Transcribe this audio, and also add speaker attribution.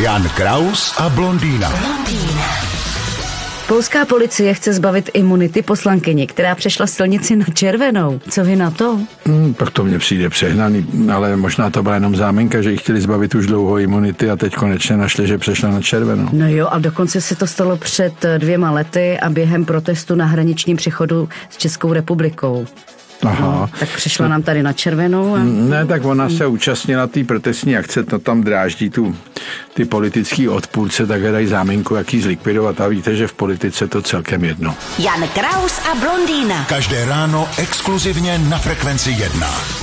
Speaker 1: Jan Kraus a blondýna.
Speaker 2: Polská policie chce zbavit imunity poslankyni, která přešla silnici na červenou. Co vy na to?
Speaker 3: Hmm, tak to mně přijde přehnaný, ale možná to byla jenom záminka, že ji chtěli zbavit už dlouho imunity a teď konečně našli, že přešla na červenou.
Speaker 2: No jo, a dokonce se to stalo před dvěma lety a během protestu na hraničním přechodu s Českou republikou.
Speaker 3: Aha. No,
Speaker 2: tak přišla nám tady na červenou. A...
Speaker 3: Ne, tak ona se účastnila té protestní akce, to tam dráždí tu, ty politický odpůrce, tak dají záminku, jak ji zlikvidovat a víte, že v politice to celkem jedno.
Speaker 1: Jan Kraus a blondýna. Každé ráno exkluzivně na Frekvenci 1.